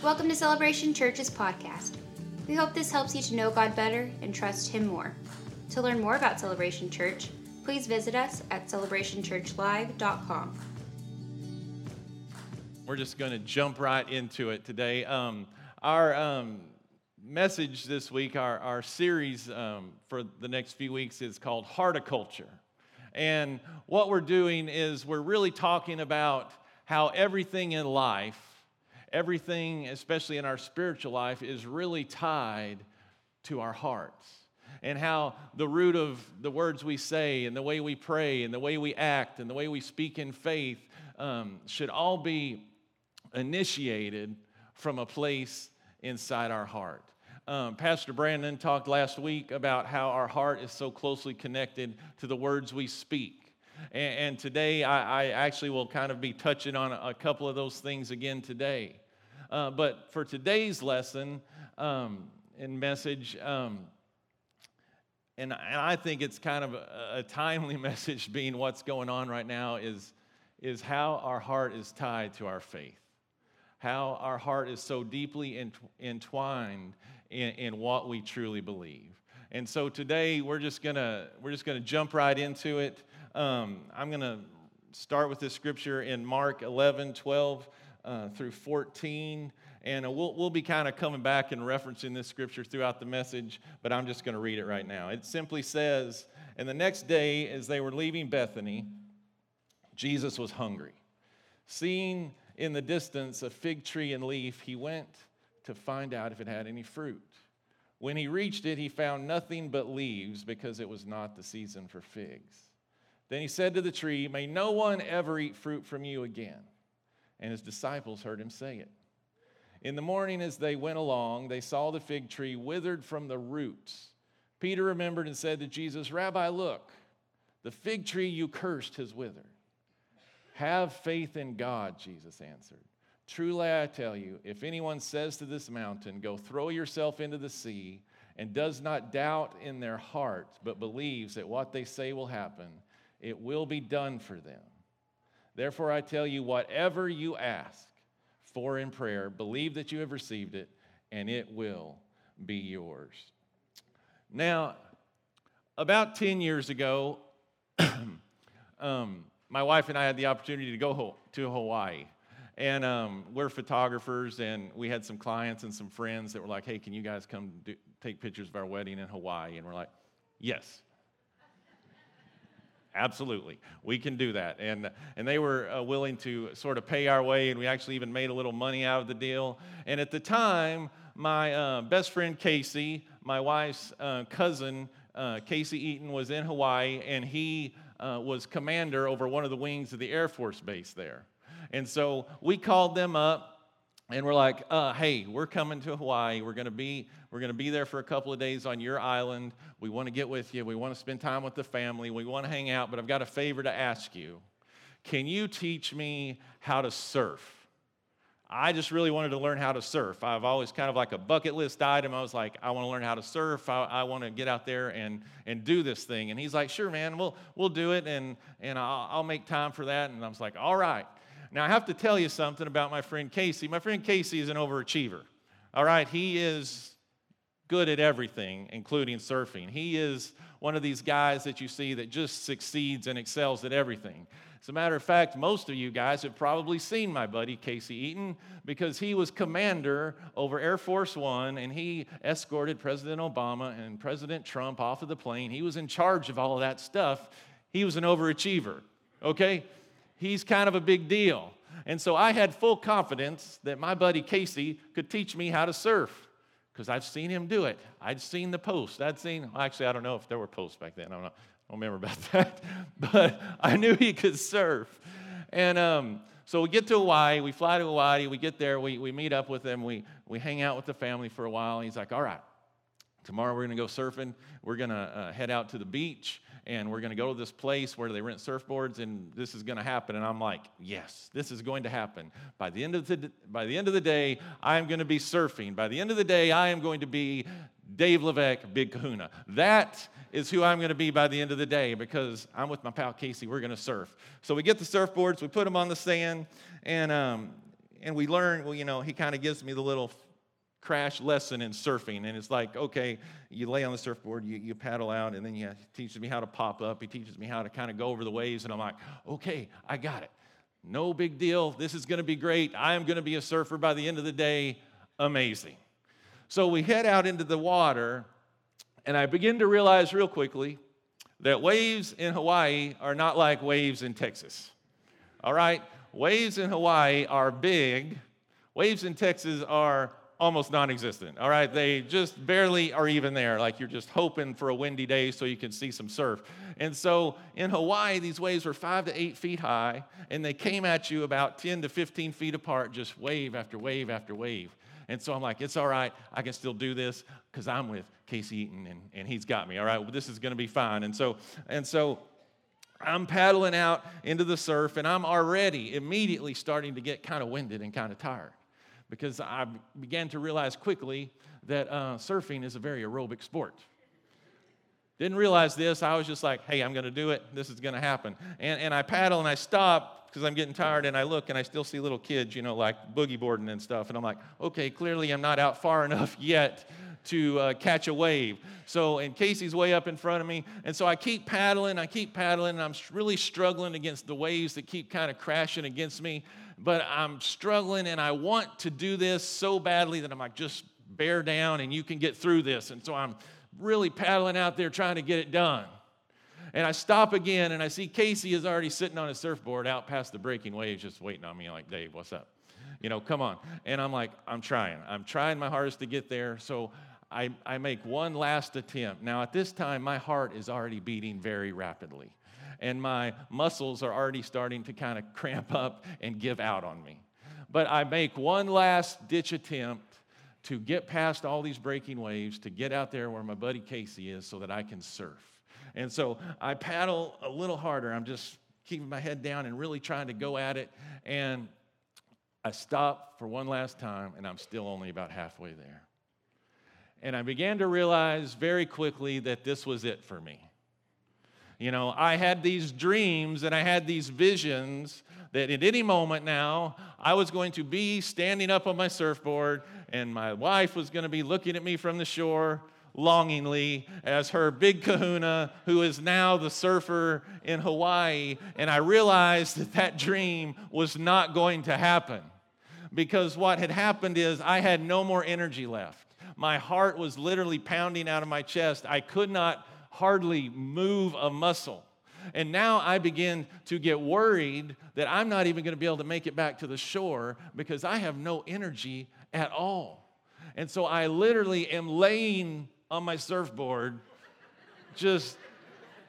Welcome to Celebration Church's podcast. We hope this helps you to know God better and trust Him more. To learn more about Celebration Church, please visit us at celebrationchurchlive.com. We're just going to jump right into it today. Um, our um, message this week, our, our series um, for the next few weeks, is called Hearticulture. And what we're doing is we're really talking about how everything in life, everything, especially in our spiritual life, is really tied to our hearts. And how the root of the words we say, and the way we pray, and the way we act, and the way we speak in faith um, should all be initiated from a place inside our heart. Um, Pastor Brandon talked last week about how our heart is so closely connected to the words we speak. And, and today, I, I, actually will kind of be touching on a, a couple of those things again today. Uh, but for today's lesson um, and message, um, and, and, I think it's kind of a, a timely message being what's going on right now, is, is how our heart is tied to our faith. How our heart is so deeply entwined in, in what we truly believe. And so today we're just gonna we're just gonna jump right into it. Um, I'm going to start with this scripture in Mark 11, 12 uh, through 14. And uh, we'll, we'll be kind of coming back and referencing this scripture throughout the message, but I'm just going to read it right now. It simply says, And the next day, as they were leaving Bethany, Jesus was hungry. Seeing in the distance a fig tree and leaf, he went to find out if it had any fruit. When he reached it, he found nothing but leaves because it was not the season for figs. Then he said to the tree, May no one ever eat fruit from you again. And his disciples heard him say it. In the morning, as they went along, they saw the fig tree withered from the roots. Peter remembered and said to Jesus, Rabbi, look, the fig tree you cursed has withered. Have faith in God, Jesus answered. Truly, I tell you, if anyone says to this mountain, Go throw yourself into the sea, and does not doubt in their heart, but believes that what they say will happen, it will be done for them. Therefore, I tell you, whatever you ask for in prayer, believe that you have received it, and it will be yours. Now, about 10 years ago, um, my wife and I had the opportunity to go to Hawaii. And um, we're photographers, and we had some clients and some friends that were like, hey, can you guys come do, take pictures of our wedding in Hawaii? And we're like, yes, Absolutely, we can do that. And, and they were uh, willing to sort of pay our way, and we actually even made a little money out of the deal. And at the time, my uh, best friend Casey, my wife's uh, cousin, uh, Casey Eaton, was in Hawaii, and he uh, was commander over one of the wings of the Air Force Base there. And so we called them up and we're like, uh, hey, we're coming to Hawaii. We're gonna be we're gonna be there for a couple of days on your island. We want to get with you. We want to spend time with the family. We want to hang out. But I've got a favor to ask you. Can you teach me how to surf? I just really wanted to learn how to surf. I've always kind of like a bucket list item. I was like, I want to learn how to surf. I, I want to get out there and, and do this thing. And he's like, sure, man, we'll, we'll do it. And, and I'll, I'll make time for that. And I was like, all right. Now, I have to tell you something about my friend Casey. My friend Casey is an overachiever. All right, he is good at everything, including surfing. He is one of these guys that you see that just succeeds and excels at everything. As a matter of fact, most of you guys have probably seen my buddy Casey Eaton because he was commander over Air Force One and he escorted President Obama and President Trump off of the plane. He was in charge of all of that stuff. He was an overachiever, okay? He's kind of a big deal. And so I had full confidence that my buddy Casey could teach me how to surf because I've seen him do it. I'd seen the posts. I'd seen, actually, I don't know if there were posts back then. I don't, know, I don't remember about that. But I knew he could surf. And um, so we get to Hawaii, we fly to Hawaii, we get there, we, we meet up with him, we, we hang out with the family for a while. And He's like, all right, tomorrow we're going to go surfing. We're going to uh, head out to the beach and we're going to go to this place where they rent surfboards and this is going to happen. And i'm like yes this is going to happen. By the end of the by the end of the day i'm going to be surfing. By the end of the day i am going to be dave levesque big kahuna. That is who i'm going to be by the end of the day because i'm with my pal casey. We're going to surf. So we get the surfboards we put them on the sand and um, and we learn, well, you know, he kind of gives me the little crash lesson in surfing. And it's like, okay, you lay on the surfboard, you, you paddle out, and then he teaches me how to pop up. He teaches me how to kind of go over the waves. And I'm like, okay, I got it. No big deal. This is going to be great. I am going to be a surfer by the end of the day. Amazing. So we head out into the water, and I begin to realize real quickly that waves in Hawaii are not like waves in Texas. All right? Waves in Hawaii are big, waves in Texas are almost non existent. All right, they just barely are even there. Like you're just hoping for a windy day so you can see some surf. And so in Hawaii, these waves were five to eight feet high, and they came at you about 10 to 15 feet apart, just wave after wave after wave. And so I'm like, it's all right, I can still do this because I'm with Casey Eaton and, and he's got me. All right, well, this is gonna be fine. And so, and so I'm paddling out into the surf, and I'm already immediately starting to get kind of winded and kind of tired because I began to realize quickly that uh, surfing is a very aerobic sport. Didn't realize this. I was just like, hey, I'm going to do it. This is going to happen. And, and I paddle and I stop because I'm getting tired and I look and I still see little kids, you know, like boogie boarding and stuff. And I'm like, okay, clearly I'm not out far enough yet to uh, catch a wave. So, and Casey's way up in front of me. And so I keep paddling, I keep paddling, and I'm really struggling against the waves that keep kind of crashing against me but I'm struggling and I want to do this so badly that I'm like, just bear down and you can get through this. And so I'm really paddling out there trying to get it done. And I stop again and I see Casey is already sitting on his surfboard out past the breaking waves, just waiting on me, like, Dave, what's up? You know, come on. And I'm like, I'm trying. I'm trying my hardest to get there. So I, I make one last attempt. Now, at this time, my heart is already beating very rapidly and my muscles are already starting to kind of cramp up and give out on me. But I make one last ditch attempt to get past all these breaking waves, to get out there where my buddy Casey is so that I can surf. And so I paddle a little harder. I'm just keeping my head down and really trying to go at it. And I stop for one last time, and I'm still only about halfway there. And I began to realize very quickly that this was it for me. You know, I had these dreams and I had these visions that at any moment now I was going to be standing up on my surfboard and my wife was going to be looking at me from the shore longingly as her big kahuna, who is now the surfer in Hawaii. And I realized that that dream was not going to happen because what had happened is I had no more energy left. My heart was literally pounding out of my chest. I could not hardly move a muscle. And now I begin to get worried that I'm not even going to be able to make it back to the shore because I have no energy at all. And so I literally am laying on my surfboard, just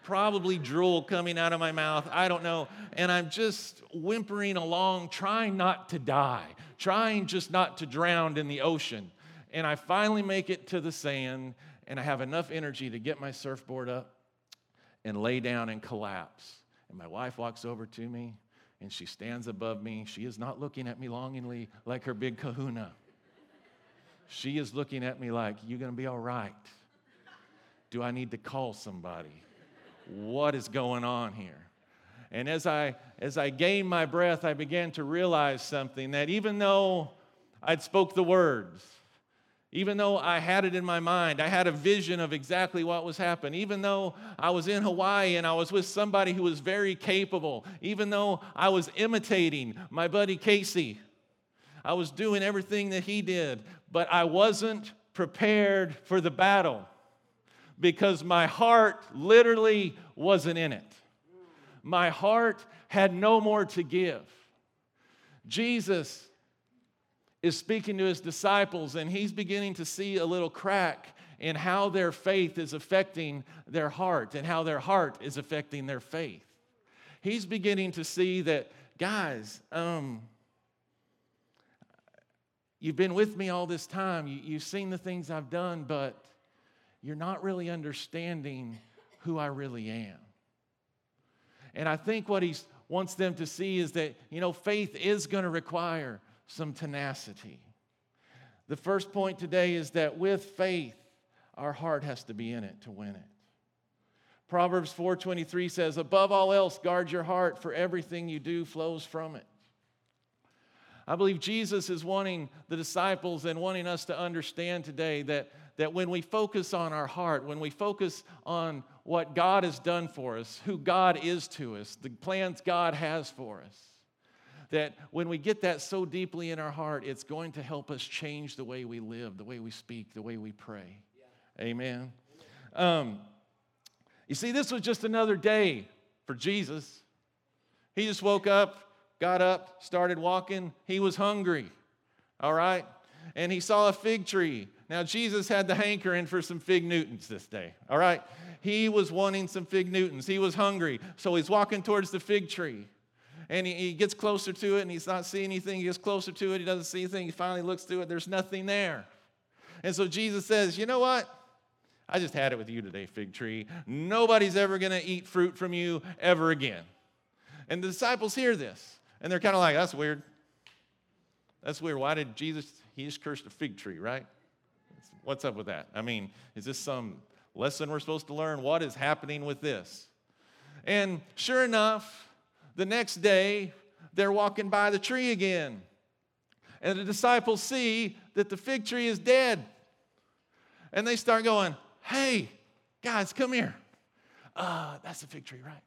probably drool coming out of my mouth. I don't know. And I'm just whimpering along, trying not to die, trying just not to drown in the ocean. And I finally make it to the sand and I have enough energy to get my surfboard up and lay down and collapse. And my wife walks over to me and she stands above me. She is not looking at me longingly like her big kahuna. She is looking at me like, "You're gonna be all right? Do I need to call somebody? What is going on here? And as I as I gained my breath, I began to realize something that even though I'd spoke the words, even though I had it in my mind, I had a vision of exactly what was happening. Even though I was in Hawaii and I was with somebody who was very capable, even though I was imitating my buddy Casey, I was doing everything that he did, but I wasn't prepared for the battle because my heart literally wasn't in it. My heart had no more to give. Jesus is speaking to his disciples, and he's beginning to see a little crack in how their faith is affecting their heart and how their heart is affecting their faith. He's beginning to see that, guys, um, you've been with me all this time, you, you've seen the things I've done, but you're not really understanding who I really am. And I think what he wants them to see is that, you know, faith is going to require some tenacity. The first point today is that with faith, our heart has to be in it to win it. Proverbs 4:23 says, "Above all else, guard your heart, for everything you do flows from it." I believe Jesus is wanting the disciples and wanting us to understand today that, that when we focus on our heart, when we focus on what God has done for us, who God is to us, the plans God has for us, that when we get that so deeply in our heart, it's going to help us change the way we live, the way we speak, the way we pray. Yeah. Amen. Um, you see, this was just another day for Jesus. He just woke up, got up, started walking. He was hungry, all right? And he saw a fig tree. Now, Jesus had the hankering for some fig Newtons this day, all right? He was wanting some fig Newtons. He was hungry. So he's walking towards the fig tree and he, he, gets closer to it and he's not seeing anything. He gets closer to it, he doesn't see anything. He finally looks through it, there's nothing there. And so Jesus says, You know what? I just had it with you today, fig tree. Nobody's ever going to eat fruit from you ever again. And the disciples hear this and they're kind of like, That's weird. That's weird. Why did Jesus, he just cursed a fig tree, right? What's up with that? I mean, is this some lesson we're supposed to learn? What is happening with this? And sure enough, the next day, they're walking by the tree again. And the disciples see that the fig tree is dead. And they start going, Hey, guys, come here. Uh, that's the fig tree, right?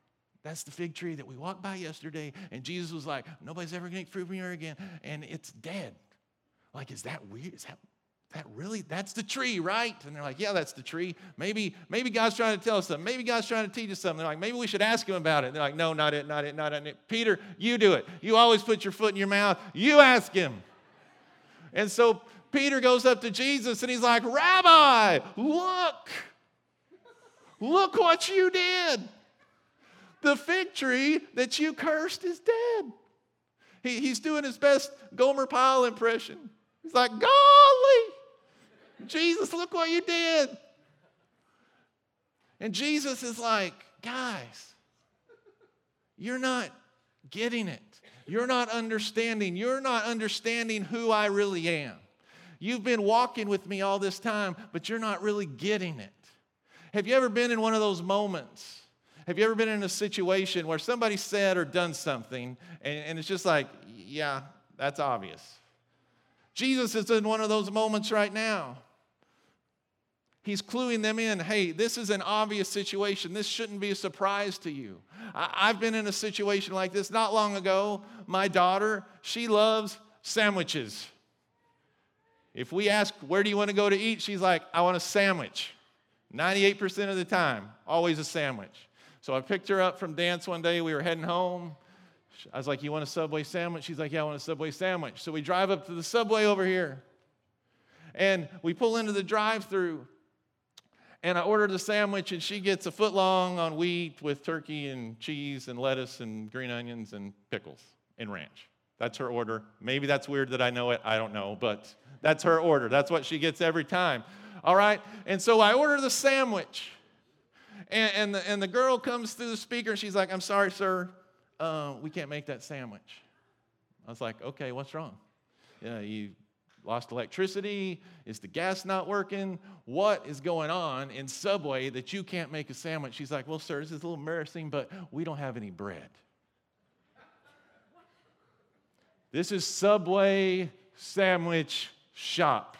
That's the fig tree that we walked by yesterday. And Jesus was like, Nobody's ever going to eat fruit from here again. And it's dead. Like, is that weird? Is that that really that's the tree right? And they're like yeah that's the tree. Maybe maybe god's trying to tell us something. Maybe god's trying to teach us something. They're like maybe we should ask him about it. And they're like no not it not it not it. Peter you do it. You always put your foot in your mouth. You ask him. And so peter goes up to jesus and he's like rabbi look. Look what you did. The fig tree that you cursed is dead. He, he's doing his best gomer pyle impression. He's like golly Jesus, look what you did. And Jesus is like, guys, you're not getting it. You're not understanding. You're not understanding who I really am. You've been walking with me all this time, but you're not really getting it. Have you ever been in one of those moments? Have you ever been in a situation where somebody said or done something and, and it's just like, yeah, that's obvious? Jesus is in one of those moments right now. He's cluing them in hey, this is an obvious situation. This shouldn't be a surprise to you. I've been in a situation like this not long ago. My daughter, she loves sandwiches. If we ask, where do you want to go to eat? She's like, I want a sandwich. 98% of the time, always a sandwich. So I picked her up from dance one day. We were heading home. I was like, You want a Subway sandwich? She's like, Yeah, I want a Subway sandwich. So we drive up to the Subway over here. And we pull into the drive through and I ordered the sandwich, and she gets a foot long on wheat with turkey and cheese and lettuce and green onions and pickles and ranch. That's her order. Maybe that's weird that I know it. I don't know, but that's her order. That's what she gets every time. All right? And so I order the sandwich. And, and, the, and the girl comes through the speaker and she's like, I'm sorry, sir. Uh, we can't make that sandwich. I was like, okay, what's wrong? Yeah, you lost electricity? Is the gas not working? What is going on in Subway that you can't make a sandwich? She's like, Well, sir, this is a little embarrassing, but we don't have any bread. This is Subway sandwich shop.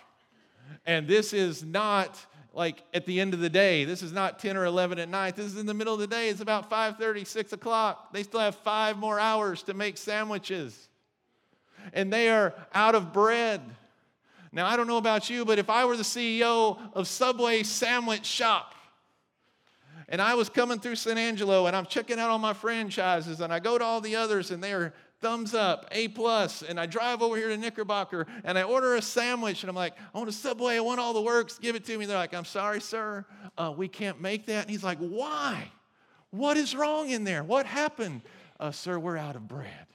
And this is not like at the end of the day. This is not 10 or 11 at night. This is in the middle of the day. It's about 5:30, 6 o'clock. They still have five more hours to make sandwiches. And they are out of bread. Now, I don't know about you, but if I were the CEO of Subway Sandwich Shop, and I was coming through San Angelo and I'm checking out all my franchises and I go to all the others and they are thumbs up, A plus, and I drive over here to Knickerbocker and I order a sandwich and I'm like, I want a Subway, I want all the works, give it to me. They're like, I'm sorry, sir, uh, we can't make that. And he's like, why? What is wrong in there? What happened? Uh, sir, we're out of bread.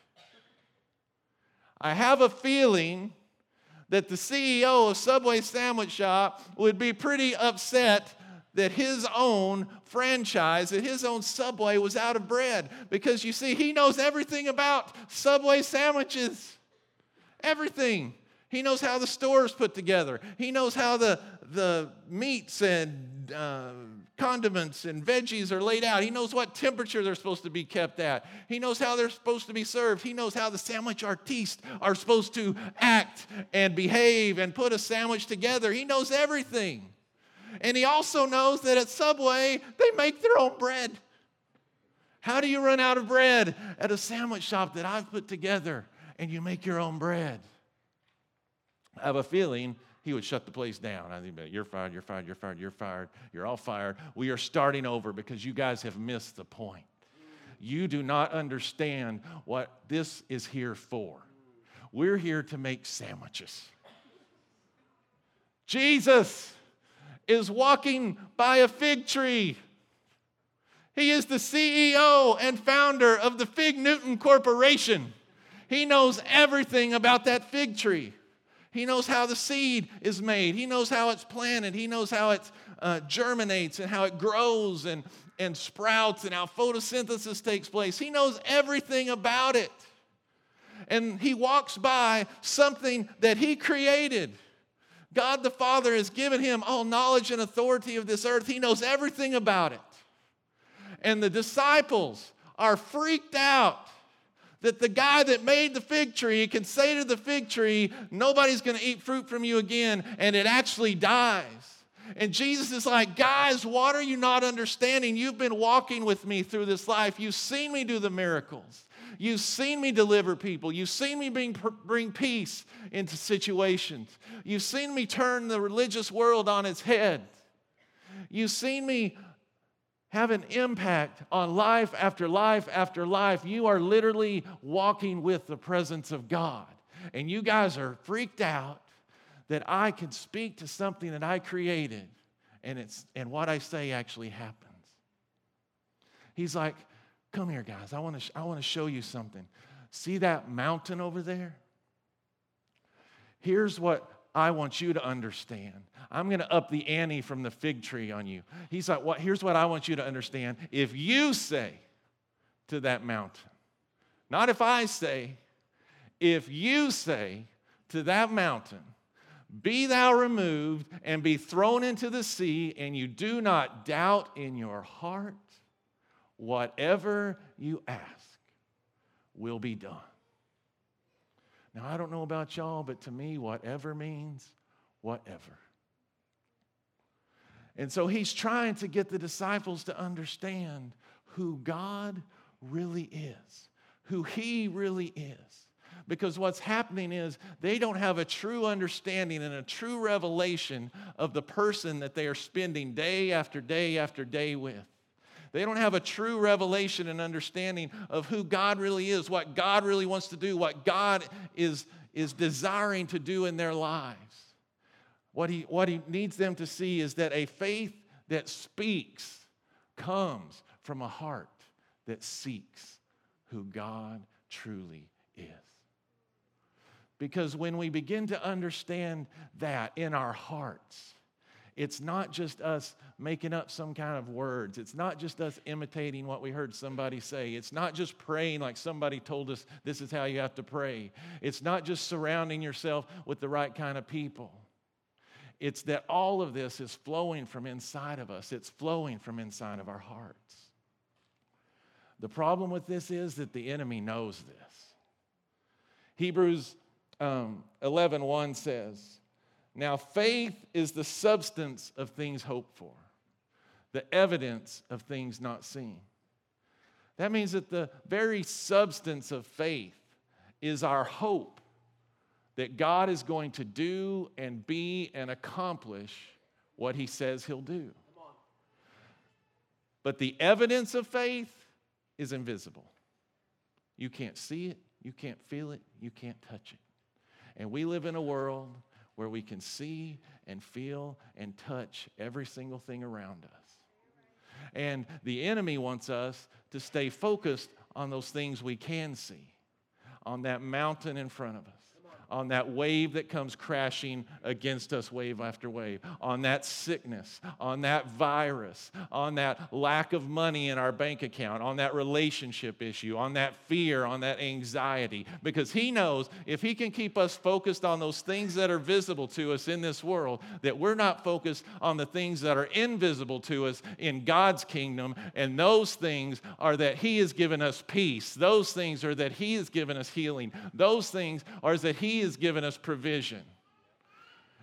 I have a feeling that the CEO of Subway Sandwich Shop would be pretty upset that his own franchise, that his own Subway was out of bread. Because you see, he knows everything about Subway sandwiches. Everything. He knows how the store is put together. He knows how the, the meats and uh, condiments and veggies are laid out. He knows what temperature they're supposed to be kept at. He knows how they're supposed to be served. He knows how the sandwich artistes are supposed to act and behave and put a sandwich together. He knows everything. And he also knows that at Subway, they make their own bread. How do you run out of bread at a sandwich shop that I've put together and you make your own bread? I have a feeling he would shut the place down. I think, you're fired, you're fired, you're fired, you're fired, you're all fired. We are starting over because you guys have missed the point. You do not understand what this is here for. We're here to make sandwiches. Jesus is walking by a fig tree. He is the CEO and founder of the Fig Newton Corporation. He knows everything about that fig tree. He knows how the seed is made. He knows how it's planted. He knows how it uh, germinates and how it grows and, and sprouts and how photosynthesis takes place. He knows everything about it. And he walks by something that he created. God the Father has given him all knowledge and authority of this earth. He knows everything about it. And the disciples are freaked out that the guy that made the fig tree can say to the fig tree, Nobody's going to eat fruit from you again, and it actually dies. And Jesus is like, Guys, what are you not understanding? You've been walking with me through this life. You've seen me do the miracles. You've seen me deliver people. You've seen me bring, bring peace into situations. You've seen me turn the religious world on its head. You've seen me have an impact on life after life after life. You are literally walking with the presence of God. And you guys are freaked out that I can speak to something that I created and it's and what I say actually happens. He's like, "Come here guys. I want to I want to show you something. See that mountain over there? Here's what I want you to understand. I'm going to up the ante from the fig tree on you. He's like, well, Here's what I want you to understand. If you say to that mountain, not if I say, if you say to that mountain, be thou removed and be thrown into the sea, and you do not doubt in your heart, whatever you ask will be done. Now, I don't know about y'all, but to me, whatever means whatever. And so he's trying to get the disciples to understand who God really is, who he really is. Because what's happening is they don't have a true understanding and a true revelation of the person that they are spending day after day after day with. They don't have a true revelation and understanding of who God really is, what God really wants to do, what God is, is desiring to do in their lives. What he, what he needs them to see is that a faith that speaks comes from a heart that seeks who God truly is. Because when we begin to understand that in our hearts, it's not just us making up some kind of words. It's not just us imitating what we heard somebody say. It's not just praying like somebody told us this is how you have to pray. It's not just surrounding yourself with the right kind of people. It's that all of this is flowing from inside of us, it's flowing from inside of our hearts. The problem with this is that the enemy knows this. Hebrews um, 11 1 says, now, faith is the substance of things hoped for, the evidence of things not seen. That means that the very substance of faith is our hope that God is going to do and be and accomplish what he says he'll do. But the evidence of faith is invisible. You can't see it, you can't feel it, you can't touch it. And we live in a world where we can see and feel and touch every single thing around us. And the enemy wants us to stay focused on those things we can see, on that mountain in front of us, on that wave that comes crashing against us wave after wave, on that sickness, on that virus, on that lack of money in our bank account, on that relationship issue, on that fear, on that anxiety. Because He knows if He can keep us focused on those things that are visible to us in this world, that we're not focused on the things that are invisible to us in God's kingdom. And those things are that He has given us peace, those things are that He has given us healing, those things are that He has given us provision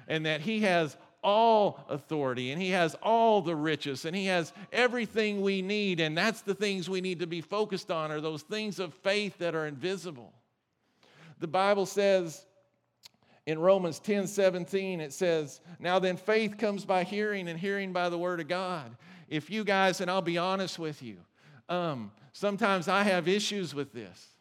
and that He has all authority and He has all the riches and He has everything we need. And that's the things we need to be focused on, are those things of faith that are invisible. The Bible says in Romans 10 17, it says, Now then, faith comes by hearing, and hearing by the word of God. If you guys, and I'll be honest with you, um, sometimes I have issues with this.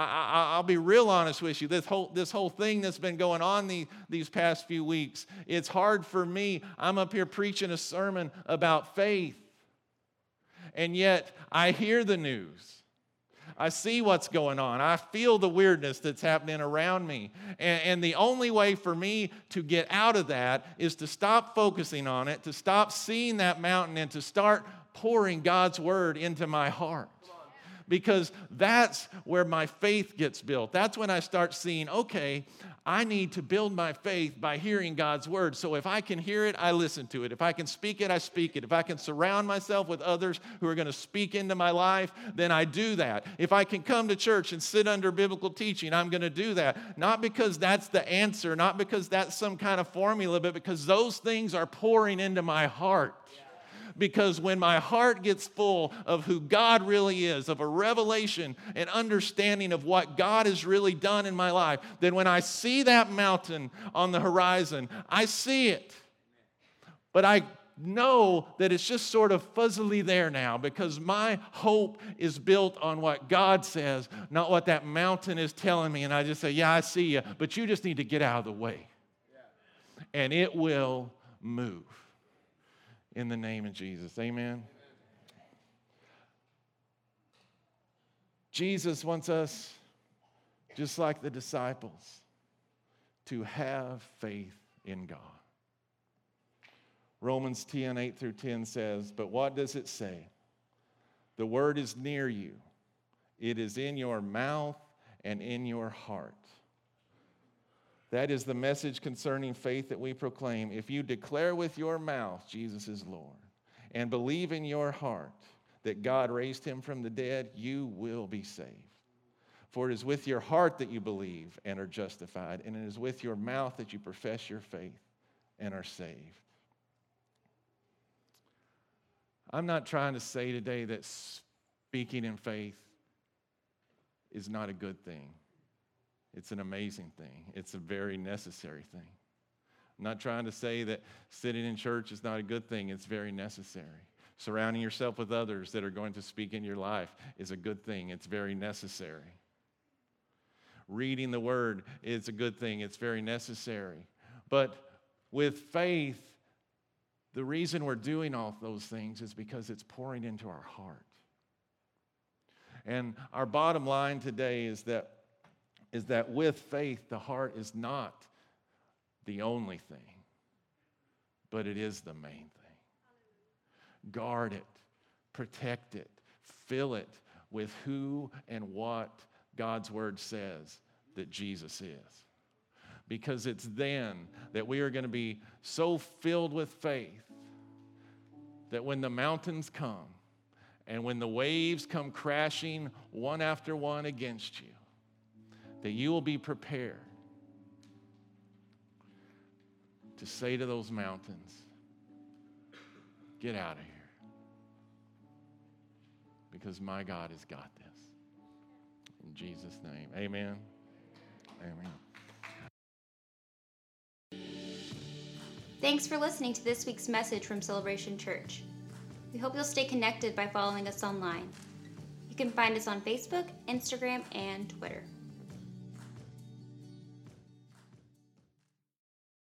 I, will be real honest with you. This whole, this whole thing that's been going on the, these past few weeks, it's hard for me. I'm up here preaching a sermon about faith, and yet I hear the news. I see what's going on. I feel the weirdness that's happening around me. And, and, the only way for me to get out of that is to stop focusing on it, to stop seeing that mountain, and to start pouring God's word into my heart because that's where my faith gets built. That's when I start seeing, okay, I need to build my faith by hearing God's word. So if I can hear it, I listen to it. If I can speak it, I speak it. If I can surround myself with others who are going to speak into my life, then I do that. If I can come to church and sit under biblical teaching, I'm going to do that. Not because that's the answer, not because that's some kind of formula, but because those things are pouring into my heart. Yeah because when my heart gets full of who God really is, of a revelation and understanding of what God has really done in my life, then when I see that mountain on the horizon, I see it. But I know that it's just sort of fuzzily there now because my hope is built on what God says, not what that mountain is telling me. And I just say, Yeah, I see you, but you just need to get out of the way. And it will move in the name of Jesus. Amen. Jesus wants us, just like the disciples, to have faith in God. Romans 10 8 through 10 says, But what does it say? The word is near you, it is in your mouth and in your heart. That is the message concerning faith that we proclaim. If you declare with your mouth Jesus is Lord and believe in your heart that God raised him from the dead, you will be saved. For it is with your heart that you believe and are justified, and it is with your mouth that you profess your faith and are saved. I'm not trying to say today that speaking in faith is not a good thing. It's an amazing thing, it's a very necessary thing. I'm not trying to say that sitting in church is not a good thing, it's very necessary. Surrounding yourself with others that are going to speak in your life is a good thing, it's very necessary. Reading the word is a good thing, it's very necessary. But with faith, the reason we're doing all those things is because it's pouring into our heart. And our bottom line today is that is that with faith, the heart is not the only thing, but it is the main thing. Guard it, protect it, fill it with who and what God's word says that Jesus is. Because it's then that we are going to be so filled with faith that when the mountains come and when the waves come crashing one after one against you, that you will be prepared to say to those mountains, Get out of here. Because my God has got this. In Jesus' name, amen. Amen. Thanks for listening to this week's message from Celebration Church. We hope you'll stay connected by following us online. You can find us on Facebook, Instagram, and Twitter.